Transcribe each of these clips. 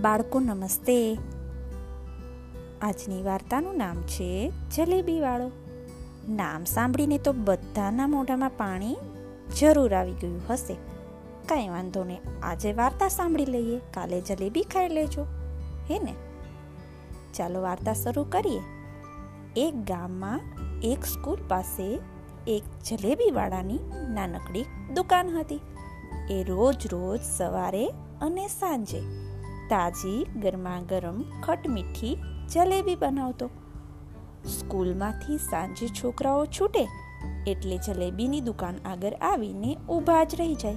બાળકો, નમસ્તે. આજની વાર્તાનું નામ છે જલેબીવાળો નામ સાંભળીને તો બધાના મોઢામાં પાણી જરૂર આવી ગયું હશે. કાંઈ વાંધો નહીં, આજે વાર્તા સાંભળી લઈએ. કાલે જલેબી ખાઈ લેજો. હે ને? ચાલો વાર્તા શરૂ કરીએ. એક ગામમાં એક સ્કૂલ પાસે એક જલેબીવાળાની નાનકડી દુકાન હતી. એ રોજ રોજ સવારે અને સાંજે તાજી, ગરમા ગરમ ખટમીઠી જલેબી બનાવતો. સ્કૂલમાંથી સાંજે છોકરાઓ છૂટે એટલે જલેબીની દુકાન આગળ આવીને ઊભા જ રહી જાય.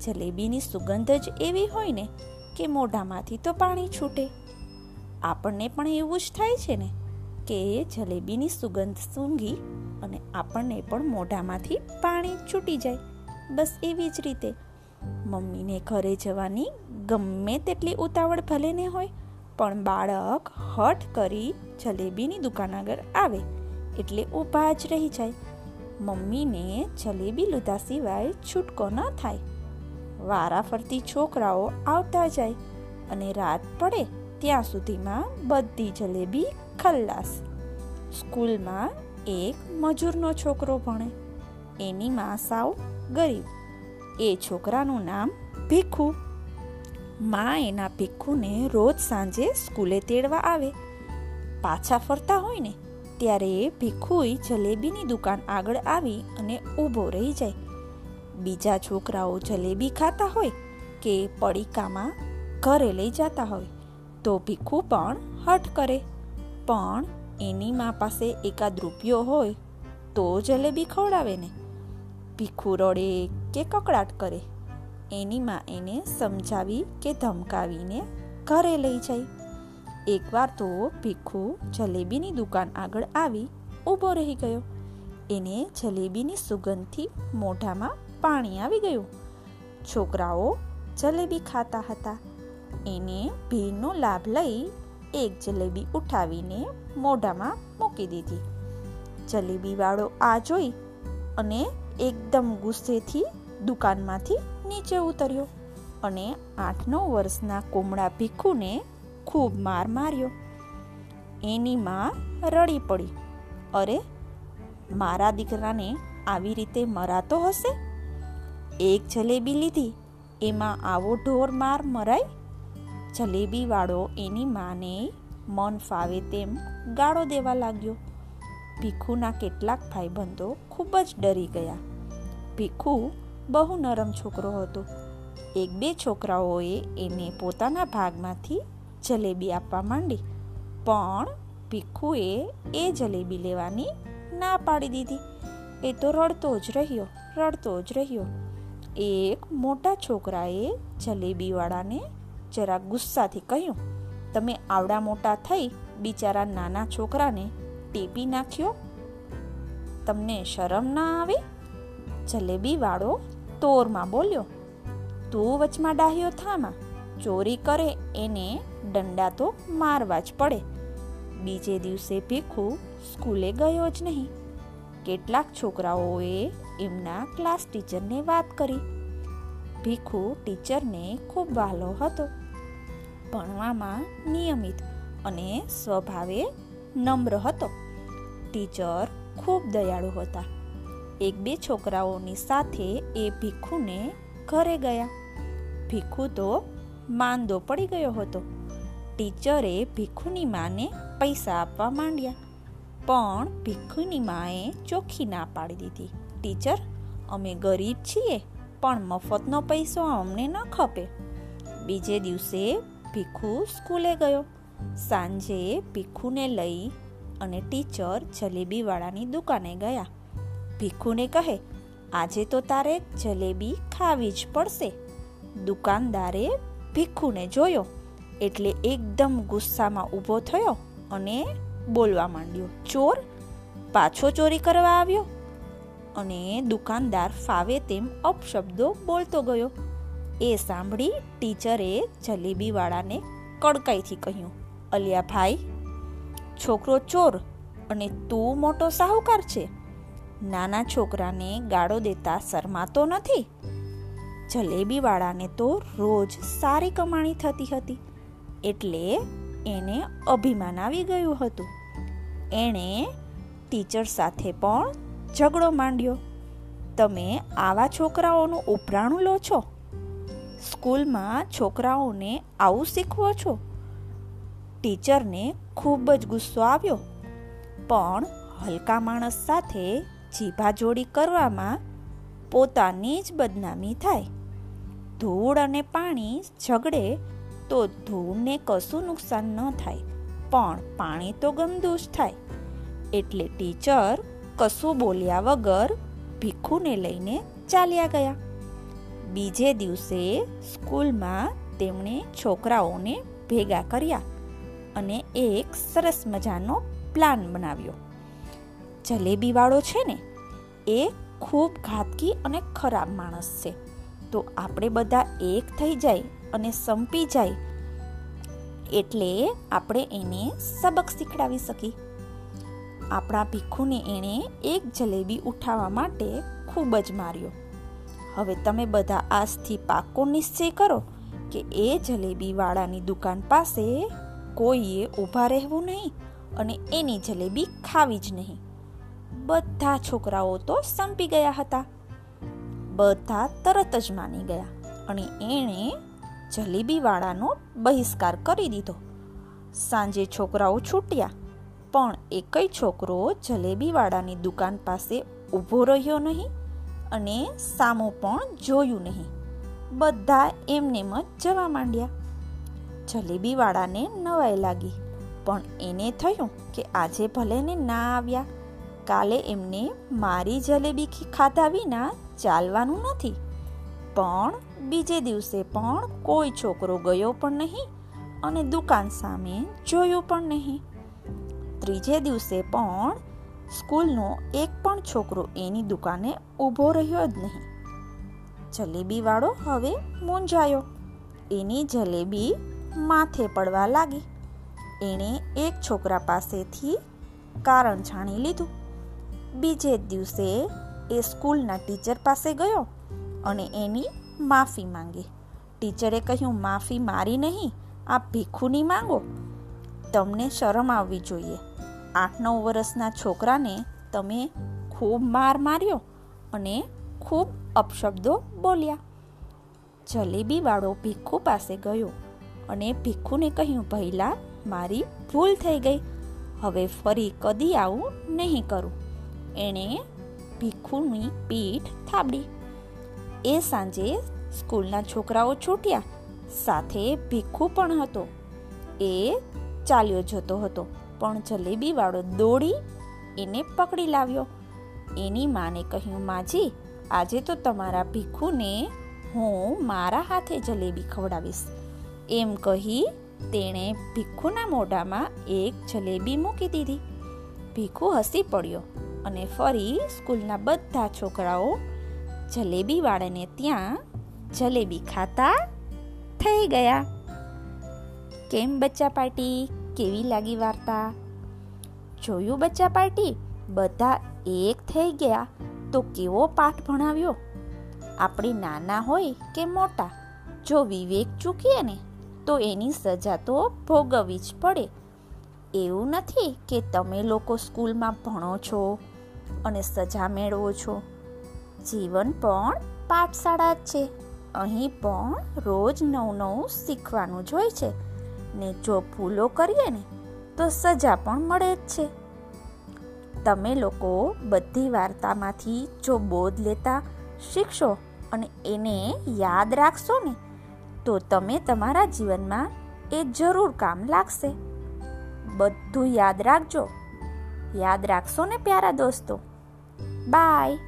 જલેબીની સુગંધ જ એવી હોય ને કે મોઢામાંથી તો પાણી છૂટે. આપણને પણ એવું જ થાય છે ને કે જલેબીની સુગંધ સૂંઘી અને આપણને પણ મોઢામાંથી પાણી છૂટી જાય. બસ એવી જ રીતે મમ્મીને ઘરે જવાની ગમે તેટલી ઉતાવળ ભલે ને હોય, પણ બાળક હઠ કરી જલેબીની દુકાન આગળ આવે, એટલે ઊભા જ રહી જાય. મમ્મીને જલેબી લીધા સિવાય છૂટકો ન થાય. વારા ફરતી છોકરાઓ આવતા જાય અને રાત પડે ત્યાં સુધીમાં બધી જલેબી ખલ્લાસ સ્કૂલમાં એક મજૂરનો છોકરો ભણે. એની માં સાવ ગરીબ. એ છોકરાનું નામ ભીખુ. મા એના ભીખુને રોજ સાંજે સ્કૂલે તેડવા આવે. પાછા ફરતા હોય ને, ત્યારે ભીખુય જલેબીની દુકાન આગળ આવી અને ઊભો રહી જાય. બીજા છોકરાઓ જલેબી ખાતા હોય કે પડીકામાં ઘરે લઈ જતા હોય, તો ભીખુ પણ હટ કરે. પણ એની મા પાસે એકાદ રૂપિયો હોય, તો જલેબી ખવડાવે ને. ભીખુ રડે કે કકડાટ કરે એની માં એને સમજાવી કે ધમકાવીને ઘરે લઈ જાય. એકવાર તો ભીખુ જલેબીની દુકાન આગળ આવી ઊભો રહી ગયો. એને જલેબીની સુગંધથી મોઢામાં પાણી આવી ગયું. છોકરાઓ જલેબી ખાતા હતા. એને ભીડનો લાભ લઈ એક જલેબી ઉઠાવીને મોઢામાં મૂકી દીધી. જલેબીવાળો આ જોઈ અને એકદમ ગુસ્સેથી દુકાનમાંથી નીચે ઉતર્યો અને આઠ નવ વર્ષના કોમળા ભીખુને ખૂબ માર માર્યો. એની માં રડી પડી. અરે, મારા દીકરાને આવી રીતે મરાતો હશે? એક જલેબી લીધી, એમાં આવો ઢોર માર મરાય? જલેબીવાળો એની માને મન ફાવે તેમ ગાળો દેવા લાગ્યો. ભીખુના કેટલાક ભાઈબંધો ખૂબ જ ડરી ગયા. ભીખુ બહુ નરમ છોકરો હતો. એક બે છોકરાઓએ એને પોતાના ભાગમાંથી જલેબી આપવા માંડી, પણ ભીખુએ એ જલેબી લેવાની ના પાડી દીધી. એ તો રડતો જ રહ્યો, રડતો જ રહ્યો. એક મોટા છોકરાએ જલેબીવાળાને જરા ગુસ્સાથી કહ્યું, તમે આવડા મોટા થઈ બિચારા નાના છોકરાને ટેપી નાખ્યો? તમને શરમ ના આવે? જલેબીવાળો તોરમાં બોલ્યો, તું વચમાં ડાહ્યો થામાં. ચોરી કરે એને દંડા તો મારવા જ પડે. બીજે દિવસે ભીખુ સ્કૂલે ગયો જ નહીં. કેટલાક છોકરાઓએ એમના ક્લાસ ટીચરને વાત કરી. ભીખુ ટીચરને ખૂબ વહાલો હતો. ભણવામાં નિયમિત અને સ્વભાવે નમ્ર હતો. ટીચર ખૂબ દયાળુ હતા. એક બે છોકરાઓની સાથે એ ભીખુને ઘરે ગયા. ભીખુ તો માંદો પડી ગયો હતો. ટીચરે ભીખુની માને પૈસા આપવા માંડ્યા. પણ ભીખુની માએ ચોખ્ખી ના પાડી દીધી. ટીચર, અમે ગરીબ છીએ, પણ મફતનો પૈસો અમને ન ખપે. બીજે દિવસે ભીખુ સ્કૂલે ગયો. સાંજે ભીખુને લઈ અને ટીચર જલેબીવાળાની દુકાને ગયા. ભીખુને કહે, આજે તો તારે જલેબી ખાવી જ પડશે. દુકાનદારે ભીખુને જોયો, એટલે એકદમ ગુસ્સામાં ઊભો થયો અને બોલવા માંડ્યો, ચોર, પાછો ચોરી કરવા આવ્યો? અને દુકાનદાર ફાવે તેમ અપશબ્દો બોલતો ગયો. એ સાંભળી ટીચરે જલેબીવાળાને કડકાઈથી કહ્યું અલિયા ભાઈ છોકરો ચોર અને તું મોટો સાહુકાર છે. નાના છોકરાને ગાળો દેતા શરમાતો નથી. જલેબીવાળાને તો રોજ સારી કમાણી થતી હતી. એટલે એને અભિમાન આવી ગયું હતું. એણે ટીચર સાથે પણ ઝઘડો માંડ્યો. તમે આવા છોકરાઓનું ઉપરાણું લો છો? સ્કૂલમાં છોકરાઓને આવું શીખવો છો? ટીચરને ખૂબ જ ગુસ્સો આવ્યો. પણ હલકા માણસ સાથે જીભાજોડી કરવામાં પોતાની જ બદનામી થાય. ધૂળ અને પાણી ઝઘડે તો ધૂળને કશું નુકસાન ન થાય, પણ પાણી તો ગંદુ જ થાય. એટલે ટીચર કશું બોલ્યા વગર ભીખુને લઈને ચાલ્યા ગયા. બીજે દિવસે સ્કૂલમાં તેમણે છોકરાઓને ભેગા કર્યા અને એક સરસ મજાનો પ્લાન બનાવ્યો. જલેબીવાળો છે ને, એ ખૂબ ઘાતકી અને ખરાબ માણસ છે. તો આપણે બધા એક થઈ જાય અને સંપી જાય એટલે આપણે એને સબક શીખડાવી શકી આપણા ભીખુને એણે એક જલેબી ઉઠાવવા માટે ખૂબ જ માર્યો. હવે તમે બધા આજથી પાકો નિશ્ચય કરો કે એ જલેબીવાળાની દુકાન પાસે કોઈએ ઊભા રહેવું નહીં અને એની જલેબી ખાવી જ નહીં. બધા છોકરાઓ તો સંપી ગયા હતા. બધા તરત જ માની ગયા અને એણે જલેબીવાળાનો બહિષ્કાર કરી દીધો. સાંજે છોકરાઓ છૂટ્યા, પણ એકય છોકરો જલેબીવાળાની દુકાન પાસે ઊભો રહ્યો નહીં અને સામું પણ જોયું નહીં. બધા એમનેમ જ જવા માંડ્યા. જલેબીવાળાને નવાઈ લાગી, પણ એને થયું કે આજે ભલે ને ના આવ્યા. કાલે એમને મારી જલેબી ખાધા વિના ચાલવાનું નથી. પણ બીજે દિવસે પણ કોઈ છોકરો ગયો પણ નહીં અને દુકાન સામે જોયું પણ નહીં. ત્રીજે દિવસે પણ સ્કૂલનો એક પણ છોકરો એની દુકાને ઊભો રહ્યો જ નહીં. જલેબીવાળો હવે મૂંઝાયો. એની જલેબી માથે પડવા લાગી. એણે એક છોકરા પાસેથી કારણ જાણી લીધું. બીજે દિવસે એ સ્કૂલના ટીચર પાસે ગયો અને એની માફી માંગી. ટીચરે કહ્યું, માફી મારી નહીં આ ભીખુની માંગો. તમને શરમ આવવી જોઈએ. આઠ નવ વર્ષના છોકરાને તમે ખૂબ માર માર્યો અને ખૂબ અપશબ્દો બોલ્યા. જલેબીવાળો ભીખુ પાસે ગયો અને ભીખુને કહ્યું ભૈલા મારી ભૂલ થઈ ગઈ. હવે ફરી કદી આવું નહીં કરું. એણે ભીખુની પીઠ થાબડી. એ સાંજે સ્કૂલના છોકરાઓ છૂટ્યા. સાથે ભીખુ પણ હતો. એ ચાલ્યો જતો હતો, પણ જલેબીવાળો દોડી એને પકડી લાવ્યો. એની માને કહ્યું, માજી, આજે તો તમારા ભીખુને હું મારા હાથે જલેબી ખવડાવીશ. એમ કહી તેણે ભીખુના મોઢામાં એક જલેબી મૂકી દીધી. ભીખુ હસી પડ્યો. અને ફરી સ્કૂલના બધા છોકરાઓ જલેબી વાળાને ત્યાં જલેબી ખાતા થઈ ગયા. કેમ બચ્ચા પાર્ટી? કેવી લાગી વાર્તા? જોયું બચ્ચા પાર્ટી? બધા એક થઈ ગયા. તો કેવો પાઠ ભણાવ્યો? આપણે નાના હોય કે મોટા? જો વિવેક ચૂકીએ ને, તો એની સજા તો ભોગવવી જ પડે. એવું નથી કે તમે લોકો સ્કૂલમાં ભણો છો અને સજા મેળવો છો. જીવન પણ પાઠશાળા જ છે. અહીં પણ રોજ નવું નવું શીખવાનું જ હોય છે. ને જો ભૂલો કરીએ ને, તો સજા પણ મળે જ છે. તમે લોકો બધી વાર્તામાંથી જો બોધ લેતા શીખશો અને એને યાદ રાખશો ને, તો તમે તમારા જીવનમાં એ જરૂર કામ લાગશે. બધું યાદ રાખજો. યાદ રાખશો ને પ્યારા દોસ્તો. બાય.